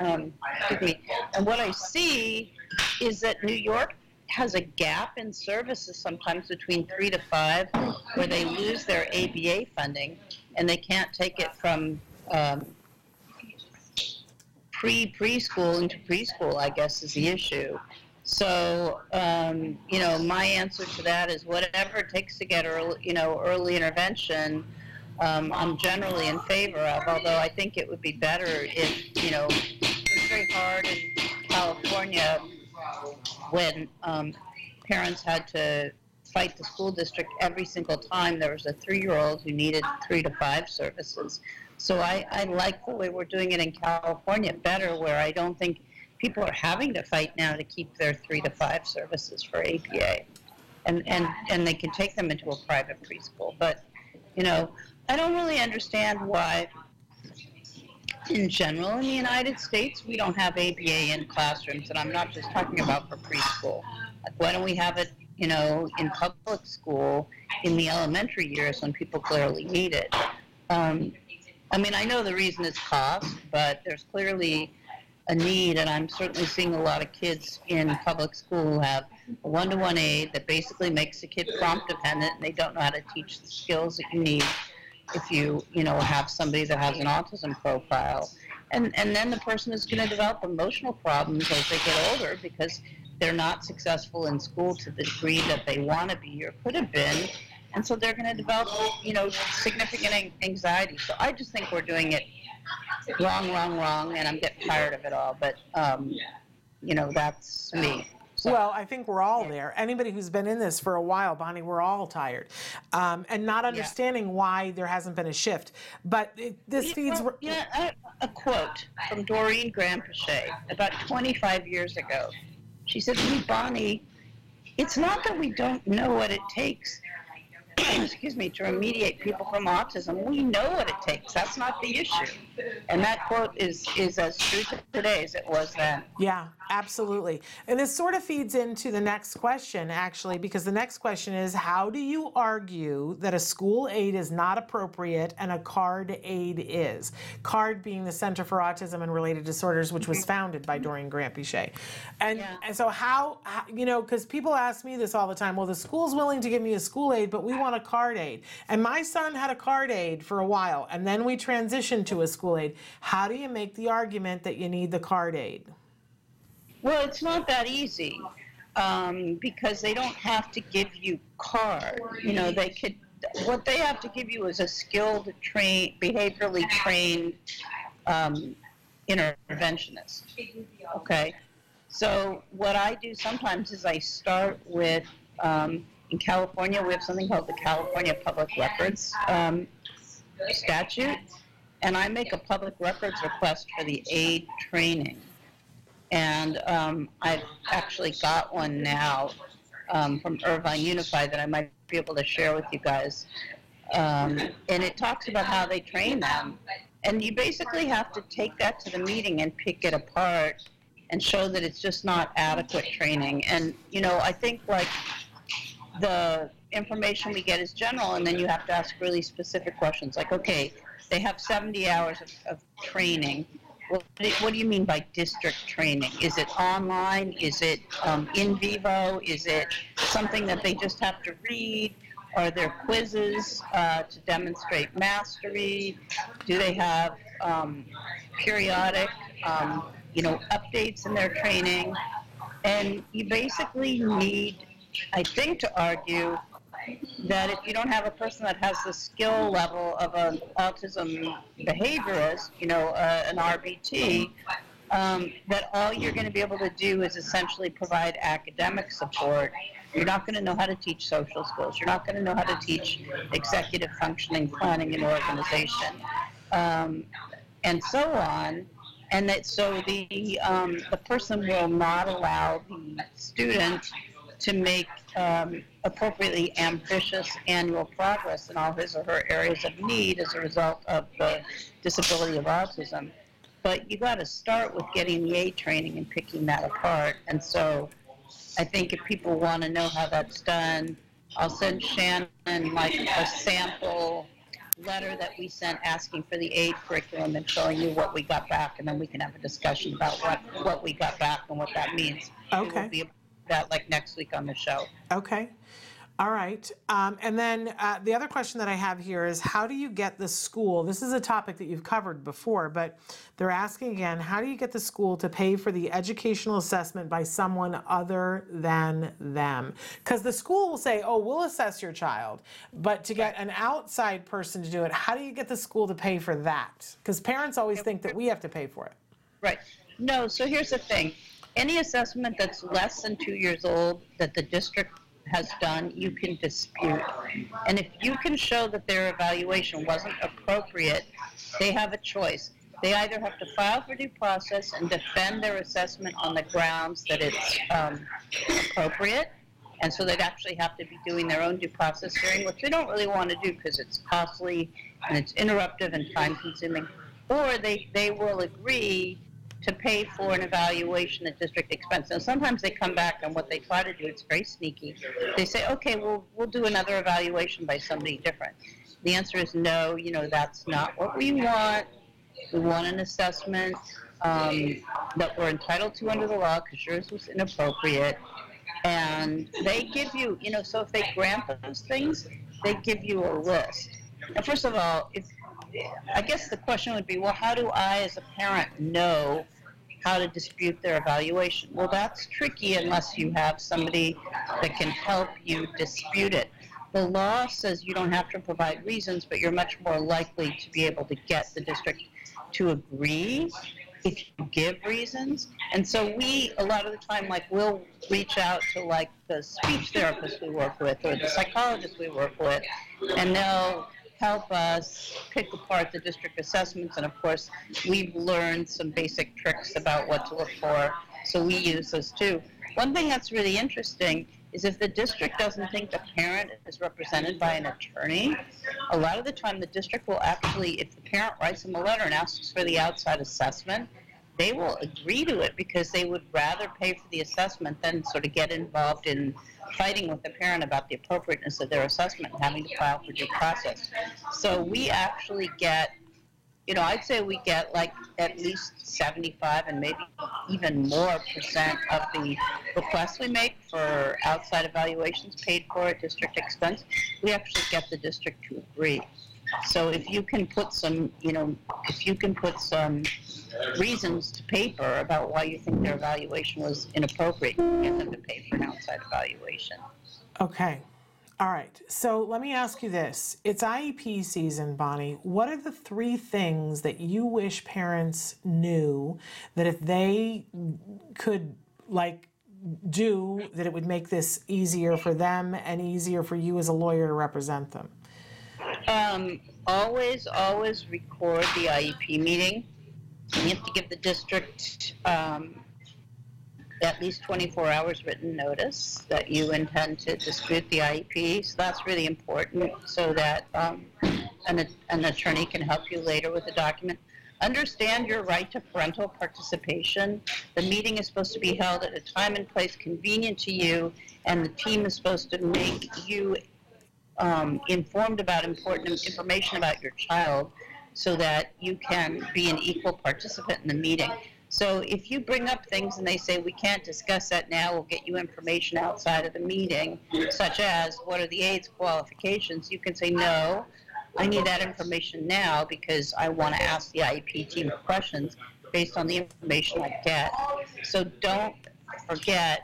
[SPEAKER 2] Um, excuse me. And what I see is that New York has a gap in services sometimes between three to five, where they lose their ABA funding, and they can't take it from um, pre preschool into preschool. I guess is the issue. So, um, you know, my answer to that is whatever it takes to get early, you know, early intervention. Um, I'm generally in favor of, although I think it would be better if, you know, it's very hard in California when um, parents had to fight the school district every single time there was a three-year-old who needed three to five services. So I, I like the way we're doing it in California better, where I don't think people are having to fight now to keep their three to five services for ABA. And, and, and they can take them into a private preschool. But, you know, I don't really understand why, in general, in the United States, we don't have ABA in classrooms. And I'm not just talking about for preschool. Like, why don't we have it, you know, in public school in the elementary years when people clearly need it? Um, I mean, I know the reason is cost, but there's clearly a need, and I'm certainly seeing a lot of kids in public school who have a one-to-one aid that basically makes the kid prompt dependent, and they don't know how to teach the skills that you need if you, you know, have somebody that has an autism profile. And, and then the person is going to develop emotional problems as they get older because they're not successful in school to the degree that they want to be or could have been. And so they're going to develop, you know, significant anxiety. So I just think we're doing it wrong, wrong, wrong, and I'm getting tired of it all. But, um, you know, that's me. So,
[SPEAKER 1] Well, I think we're all there. Anybody who's been in this for a while, Bonnie, we're all tired, um, and not understanding why there hasn't been a shift. But it, this
[SPEAKER 2] Yeah,
[SPEAKER 1] feeds.
[SPEAKER 2] yeah, a, a quote from Doreen Granpeesheh about 25 years ago. She said to me, Bonnie, it's not that we don't know what it takes, excuse me, to remediate people from autism. We know what it takes. That's not the issue. And that quote is, is as true today as it was then.
[SPEAKER 1] Yeah, absolutely. And this sort of feeds into the next question, actually, because the next question is how do you argue that a school aid is not appropriate and a CARD aid is? CARD being the Center for Autism and Related Disorders, which was mm-hmm. founded by Doreen Granpeesheh. And,
[SPEAKER 2] Yeah.
[SPEAKER 1] and so, how, how you know, because people ask me this all the time well, the school's willing to give me a school aid, but we want a CARD aid. And my son had a CARD aid for a while, and then we transitioned to a school aid. How do you make the argument that you need the CARD aid?
[SPEAKER 2] Well, it's not that easy um, because they don't have to give you CARD. You know, they could. What they have to give you is a skilled, train, behaviorally trained um, interventionist. Okay. So what I do sometimes is I start with. Um, in California, we have something called the California Public Records um, statute, and I make a public records request for the aid training and um, I've actually got one now um, from Irvine Unified that I might be able to share with you guys. Um, and it talks about how they train them. And you basically have to take that to the meeting and pick it apart and show that it's just not adequate training. And, you know, I think like the information we get is general, and then you have to ask really specific questions like, okay, they have 70 hours of, of training. What do, you mean by district training? Is it online? Is it um, in vivo? Is it something that they just have to read? Are there quizzes uh, to demonstrate mastery? Do they have um, periodic, um, you know, updates in their training? And you basically need, I think, to argue that if you don't have a person that has the skill level of an autism behaviorist, you know, uh, an RBT, um, that all you're going to be able to do is essentially provide academic support. You're not going to know how to teach social skills. You're not going to know how to teach executive functioning, planning, and organization. um, and so on. And that so the um, the person will not allow the student to make um, appropriately ambitious annual progress in all his or her areas of need as a result of the disability of autism. But you got to start with getting the aid training and picking that apart. And so I think if people want to know how that's done, I'll send Shannon like a sample letter that we sent asking for the aid curriculum and showing you what we got back, and then we can have a discussion about what, what we got back and what that means. It will
[SPEAKER 1] Okay.
[SPEAKER 2] be that like next week on the show.
[SPEAKER 1] Okay. All right. Um, and then uh, the other question that I have here is how do you get the school? This is a topic that you've covered before, but they're asking again how do you get the school to pay for the educational assessment by someone other than them? Because the school will say, oh, we'll assess your child. But to get an outside person to do it, how do you get the school to pay for that? Because parents always think that we have to pay for it.
[SPEAKER 2] Right. No, so here's the thing. Any assessment that's less than two years old that the district has done, you can dispute. And if you can show that their evaluation wasn't appropriate, they have a choice. They either have to file for due process and defend their assessment on the grounds that it's um, appropriate, and so they'd actually have to be doing their own due process hearing, which they don't really want to do because it's costly and it's interruptive and time consuming. Or they, they will agree to pay for an evaluation at district expense. And sometimes they come back and what they try to do, it's very sneaky. They say, okay, we'll, we'll do another evaluation by somebody different. The answer is no, you know, that's not what we want. We want an assessment um, that we're entitled to under the law because yours was inappropriate. And they give you, you know, so if they grant those things, they give you a list. Now, first of all, if I guess the question would be, well, how do I, as a parent, know how to dispute their evaluation? Well, that's tricky unless you have somebody that can help you dispute it. The law says you don't have to provide reasons, but you're much more likely to be able to get the district to agree if you give reasons. And so we, a lot of the time, like, we'll reach out to, like, the speech therapist we work with or the psychologist we work with, and they'll help us pick apart the district assessments. And of course, we've learned some basic tricks about what to look for, so we use those too. One thing that's really interesting is if the district doesn't think the parent is represented by an attorney, a lot of the time the district will actually, if the parent writes them a letter and asks for the outside assessment, they will agree to it because they would rather pay for the assessment than sort of get involved in fighting with the parent about the appropriateness of their assessment and having to file for due process. So we actually get, you know, I'd say we get like at least 75 and maybe even more percent of the requests we make for outside evaluations paid for at district expense. We actually get the district to agree. So if you can put some, you know, if you can put some reasons to paper about why you think their evaluation was inappropriate, you can get them to pay for an outside evaluation.
[SPEAKER 1] Okay. All right. So let me ask you this. It's IEP season, Bonnie. What are the three things that you wish parents knew that if they could like do that it would make this easier for them and easier for you as a lawyer to represent them?
[SPEAKER 2] Um, always, always record the IEP meeting. You have to give the district um, at least 24 hours written notice that you intend to dispute the IEP. So that's really important so that um, an, an attorney can help you later with the document. Understand your right to parental participation. The meeting is supposed to be held at a time and place convenient to you, and the team is supposed to make you um, informed about important information about your child so that you can be an equal participant in the meeting. So if you bring up things and they say, we can't discuss that now, we'll get you information outside of the meeting, such as what are the AIDS qualifications, you can say, no, I need that information now because I want to ask the IEP team questions based on the information I get. So don't forget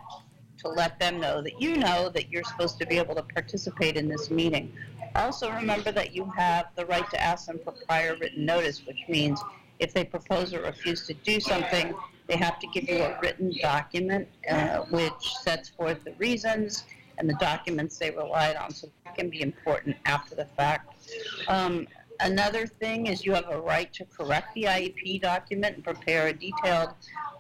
[SPEAKER 2] to let them know that you know that you're supposed to be able to participate in this meeting. Also remember that you have the right to ask them for prior written notice, which means if they propose or refuse to do something, they have to give you a written document uh, which sets forth the reasons and the documents they relied on. So that can be important after the fact. Um, another thing is you have a right to correct the IEP document and prepare a detailed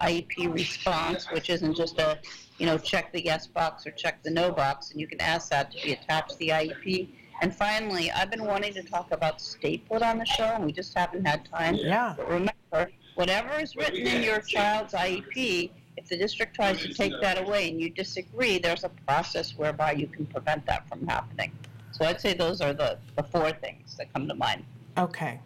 [SPEAKER 2] IEP response, which isn't just a, you know, check the yes box or check the no box, and you can ask that to be attached to the IEP. And finally, I've been wanting to talk about put on the show, and we just haven't had time.
[SPEAKER 1] Yeah.
[SPEAKER 2] But remember, whatever is written in your child's IEP, if the district tries to take that away and you disagree, there's a process whereby you can prevent that from happening. So I'd say those are the, the four things that come to mind.
[SPEAKER 1] Okay.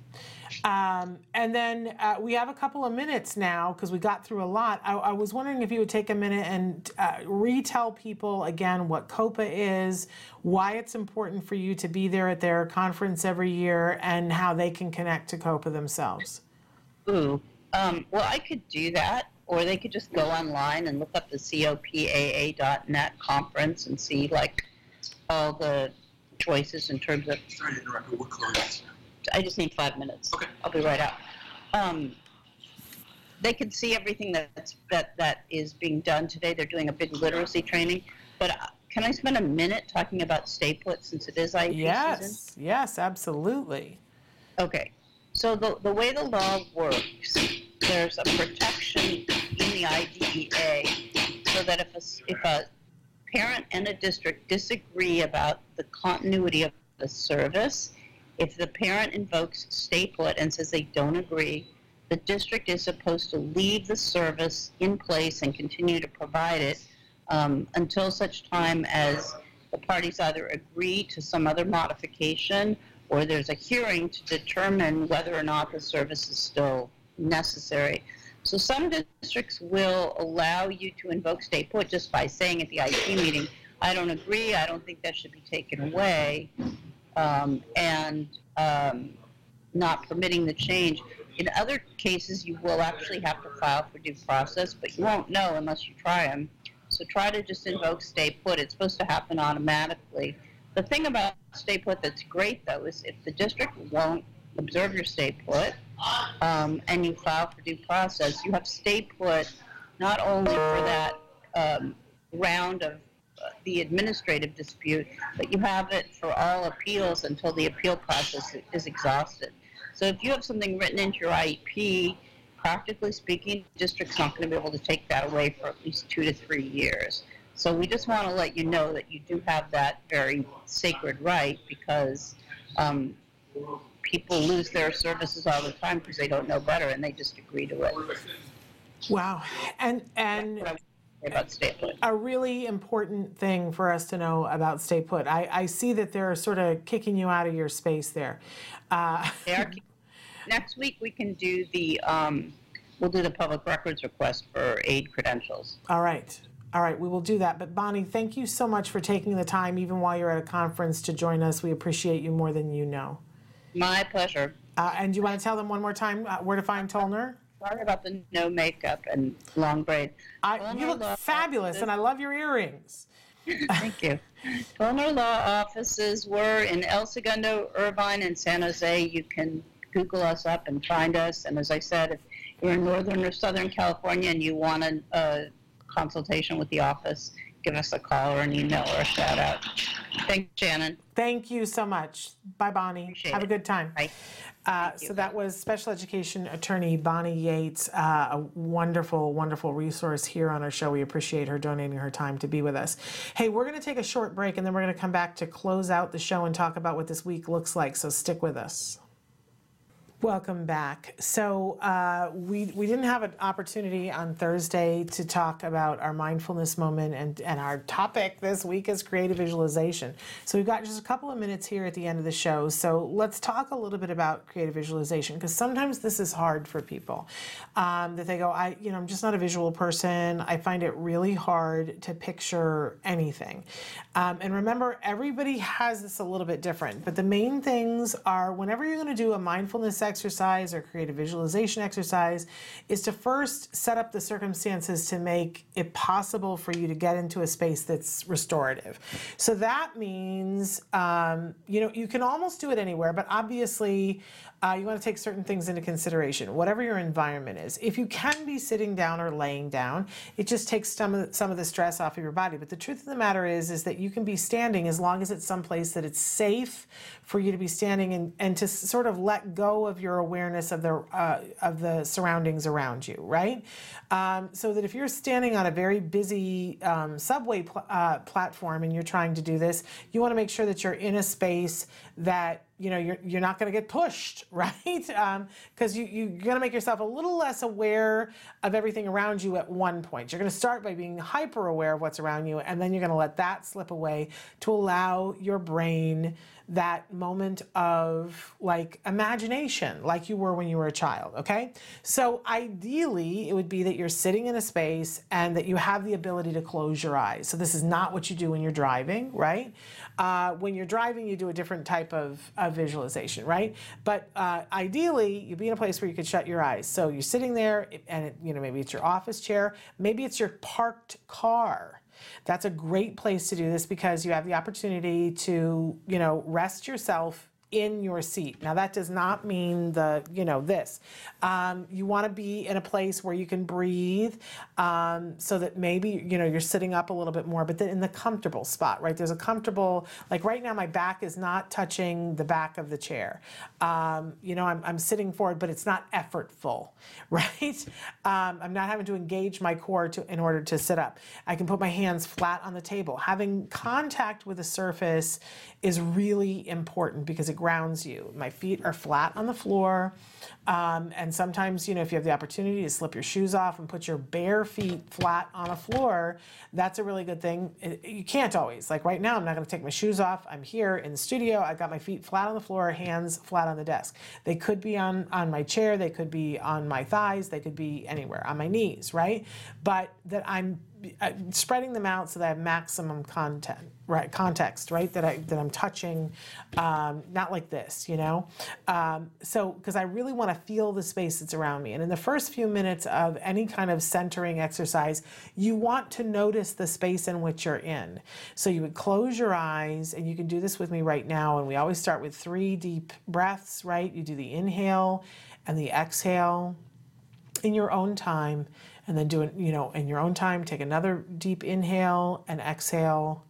[SPEAKER 1] Um, and then uh, we have a couple of minutes now because we got through a lot. I, I, was wondering if you would take a minute and uh, retell people again what COPAA is, why it's important for you to be there at their conference every year, and how they can connect to COPAA themselves.
[SPEAKER 2] Ooh, um, well, I could do that, or they could just go online and look up the copaa.net conference and see like all the choices in terms of.
[SPEAKER 3] Sorry to interrupt, but we're closed.
[SPEAKER 2] I just need five minutes.
[SPEAKER 3] Okay.
[SPEAKER 2] I'll be right out. Um, they can see everything that's, that, that is being done today. They're doing a big literacy training. But uh, can I spend a minute talking about stay put since it is IEP season?
[SPEAKER 1] Yes, yes, absolutely.
[SPEAKER 2] Okay. So the, the way the law works, there's a protection in the IDEA so that if a, if a parent and a district disagree about the continuity of the service, if the parent invokes stay put and says they don't agree, the district is supposed to leave the service in place and continue to provide it um, until such time as the parties either agree to some other modification or there's a hearing to determine whether or not the service is still necessary. So some districts will allow you to invoke stay put just by saying at the IEP meeting, I don't agree, I don't think that should be taken away um, and um, not permitting the change. In other cases, you will actually have to file for due process, but you won't know unless you try them. So try to just invoke stay put. It's supposed to happen automatically. The thing about stay put that's great, though, is if the district won't observe your stay put um, and you file for due process, you have stay put not only for that um, round of the administrative dispute, but you have it for all appeals until the appeal process is exhausted. So if you have something written into your IEP, practically speaking, the district's not going to be able to take that away for at least two to three years. So we just want to let you know that you do have that very sacred right because um, people lose their services all the time because they don't know better and they just agree to it.
[SPEAKER 1] Wow. And and
[SPEAKER 2] What I would say about stay put.
[SPEAKER 1] a really important thing for us to know about stay put. I, I see that they're sort of kicking you out of your space there. Uh,
[SPEAKER 2] They are, next week, we can do the, um, we'll do the public records request for aid credentials.
[SPEAKER 1] all right. All right, we will do that. But Bonnie, thank you so much for taking the time, even while you're at a conference, to join us. We appreciate you more than you know.
[SPEAKER 2] My pleasure.
[SPEAKER 1] Uh, and do you want to tell them one more time uh, where to find Tolner?
[SPEAKER 2] Sorry about the no makeup and long braid.
[SPEAKER 1] I, you look fabulous, and I love your earrings.
[SPEAKER 2] Thank you. Tolner Law offices were in El Segundo, Irvine, and San Jose. You can Google us up and find us. And as I said, if you're in Northern or Southern California and you want a, a consultation with the office, give us a call or an email or a shout out. Thanks, Shannon.
[SPEAKER 1] Thank you so much. Bye, Bonnie.
[SPEAKER 2] Appreciate
[SPEAKER 1] Have a good time.
[SPEAKER 2] Bye.
[SPEAKER 1] Uh, so that was special education attorney Bonnie Yates, uh, a wonderful, wonderful resource here on our show. We appreciate her donating her time to be with us. Hey, we're going to take a short break and then we're going to come back to close out the show and talk about what this week looks like. So stick with us. Welcome back. So uh, we we didn't have an opportunity on Thursday to talk about our mindfulness moment, and and our topic this week is creative visualization. So we've got just a couple of minutes here at the end of the show. So let's talk a little bit about creative visualization because sometimes this is hard for people. Um, that they go, I you know I'm just not a visual person. I find it really hard to picture anything. Um, and remember, everybody has this a little bit different. But the main things are whenever you're going to do a mindfulness exercise or create a visualization exercise is to first set up the circumstances to make it possible for you to get into a space that's restorative. So that means, um, you know, you can almost do it anywhere, but obviously uh, you want to take certain things into consideration, whatever your environment is. If you can be sitting down or laying down, it just takes some of the, some of the stress off of your body. But the truth of the matter is, is that you can be standing as long as it's someplace that it's safe for you to be standing and, and to sort of let go of your awareness of the uh, of the surroundings around you, right? Um, so that if you're standing on a very busy um, subway pl- uh, platform and you're trying to do this, you want to make sure that you're in a space that you know you're, you're not going to get pushed right because um, you, you're going to make yourself a little less aware of everything around you at one point you're going to start by being hyper aware of what's around you and then you're going to let that slip away to allow your brain that moment of like imagination, like you were when you were a child, okay? So ideally, it would be that you're sitting in a space and that you have the ability to close your eyes. So this is not what you do when you're driving, right? Uh, when you're driving, you do a different type of, of visualization, right? But uh, ideally, you'd be in a place where you could shut your eyes. So you're sitting there, and it, you know maybe it's your office chair, maybe it's your parked car that's a great place to do this because you have the opportunity to, you know, rest yourself in your seat. Now that does not mean the, you know, this. Um, you want to be in a place where you can breathe um, so that maybe, you know, you're sitting up a little bit more, but then in the comfortable spot, right? There's a comfortable, like right now my back is not touching the back of the chair. Um, you know, I'm, I'm sitting forward, but it's not effortful, right? Um, I'm not having to engage my core to, in order to sit up. I can put my hands flat on the table. Having contact with a surface is really important because it grounds you. My feet are flat on the floor. Um, and sometimes, you know, if you have the opportunity to slip your shoes off and put your bare feet flat on a floor, that's a really good thing. It, you can't always. Like right now, I'm not going to take my shoes off. I'm here in the studio. I've got my feet flat on the floor, hands flat on the desk. They could be on, on my chair. They could be on my thighs. They could be anywhere, on my knees, right? But that I'm spreading them out so that I have maximum content, right? Context, right? That I that I'm touching, um, not like this, you know. Um, so because I really want to feel the space that's around me, and in the first few minutes of any kind of centering exercise, you want to notice the space in which you're in. So you would close your eyes, and you can do this with me right now. And we always start with three deep breaths, right? You do the inhale and the exhale in your own time and then do it, you know, in your own time. Take another deep inhale and exhale,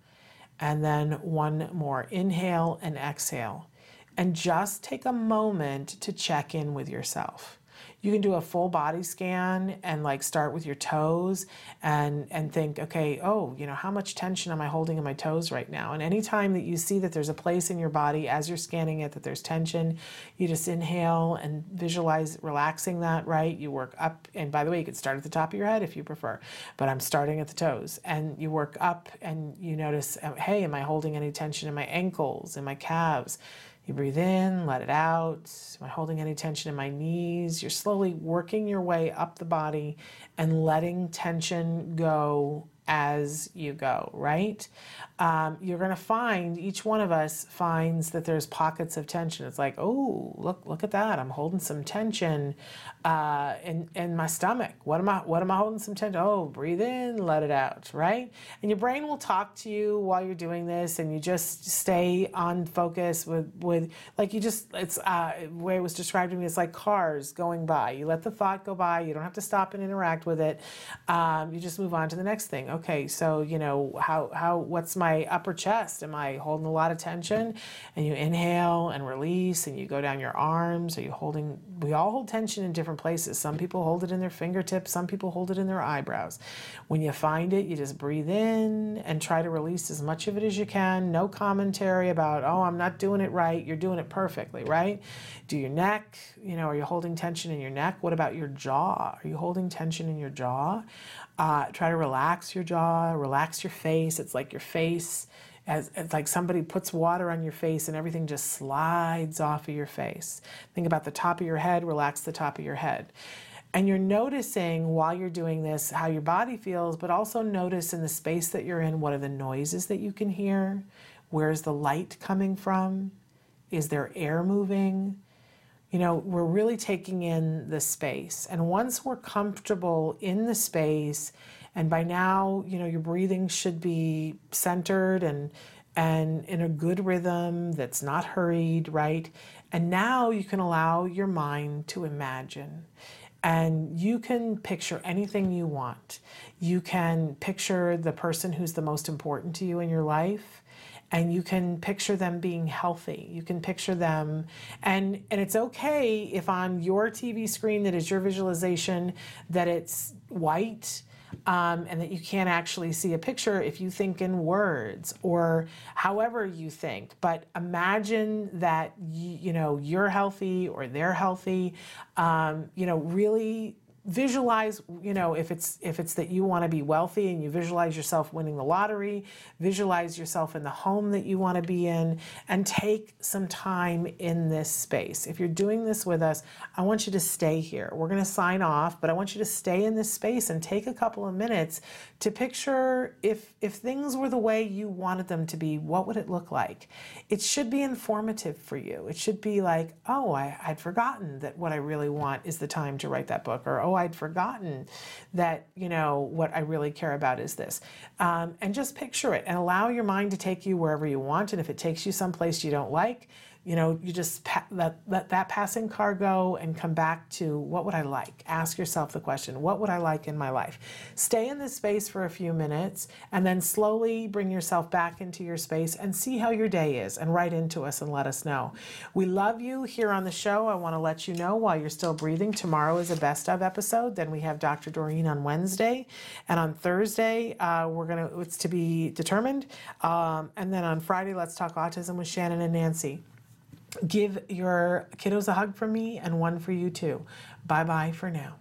[SPEAKER 1] and then one more inhale and exhale. And just take a moment to check in with yourself you can do a full body scan and like start with your toes and and think okay oh you know how much tension am i holding in my toes right now? And anytime that you see that there's a place in your body as you're scanning it that there's tension you just inhale and visualize relaxing that right? You work up and by the way you could start at the top of your head if you prefer but i'm starting at the toes. And you work up and you notice hey am i holding any tension in my ankles in my calves you breathe in, let it out. Am I holding any tension in my knees? You're slowly working your way up the body and letting tension go as you go, right? Um, you're going to find each one of us finds that there's pockets of tension. It's like, oh, look, look at that! I'm holding some tension uh, in in my stomach. What am I? What am I holding some tension? Oh, breathe in, let it out, right? And your brain will talk to you while you're doing this, and you just stay on focus with with like you just it's uh, way it was described to me. It's like cars going by. You let the thought go by. You don't have to stop and interact with it. Um, you just move on to the next thing okay, so you know how how what's my upper chest? Am I holding a lot of tension? And you inhale and release, and you go down your arms. Are you holding? We all hold tension in different places. Some people hold it in their fingertips. Some people hold it in their eyebrows. When you find it, you just breathe in and try to release as much of it as you can. No commentary about oh I'm not doing it right. You're doing it perfectly, right? Do your neck. You know, are you holding tension in your neck? What about your jaw? Are you holding tension in your jaw? Uh, try to relax your jaw, relax your face. It's like your face, as it's like somebody puts water on your face and everything just slides off of your face. Think about the top of your head, relax the top of your head. And you're noticing while you're doing this how your body feels, but also notice in the space that you're in what are the noises that you can hear? Where's the light coming from? Is there air moving? You know, we're really taking in the space. And once we're comfortable in the space, and by now, you know, your breathing should be centered and and in a good rhythm that's not hurried, right? And now you can allow your mind to imagine. And you can picture anything you want. You can picture the person who's the most important to you in your life and you can picture them being healthy. You can picture them, and and it's okay if on your TV screen that is your visualization that it's white um, and that you can't actually see a picture if you think in words or however you think. But imagine that you, you know you're healthy or they're healthy. Um, you know, really visualize you know if it's if it's that you want to be wealthy and you visualize yourself winning the lottery visualize yourself in the home that you want to be in and take some time in this space. If you're doing this with us i want you to stay here. We're going to sign off but i want you to stay in this space and take a couple of minutes to picture if if things were the way you wanted them to be what would it look like? It should be informative for you. It should be like oh I, i'd forgotten that what i really want is the time to write that book or oh oh, I'd forgotten that, you know, what I really care about is this. Um, and just picture it and allow your mind to take you wherever you want. And if it takes you someplace you don't like, you know, you just pa- let, let that passing car go and come back to what would I like? Ask yourself the question, what would I like in my life? Stay in this space for a few minutes and then slowly bring yourself back into your space and see how your day is and write into us and let us know. We love you here on the show. I want to let you know while you're still breathing, tomorrow is a best of episode. Then we have Dr. Doreen on Wednesday. And on Thursday, uh, we're going to, it's to be determined. Um, and then on Friday, let's talk autism with Shannon and Nancy. Give your kiddos a hug from me and one for you too. Bye bye for now.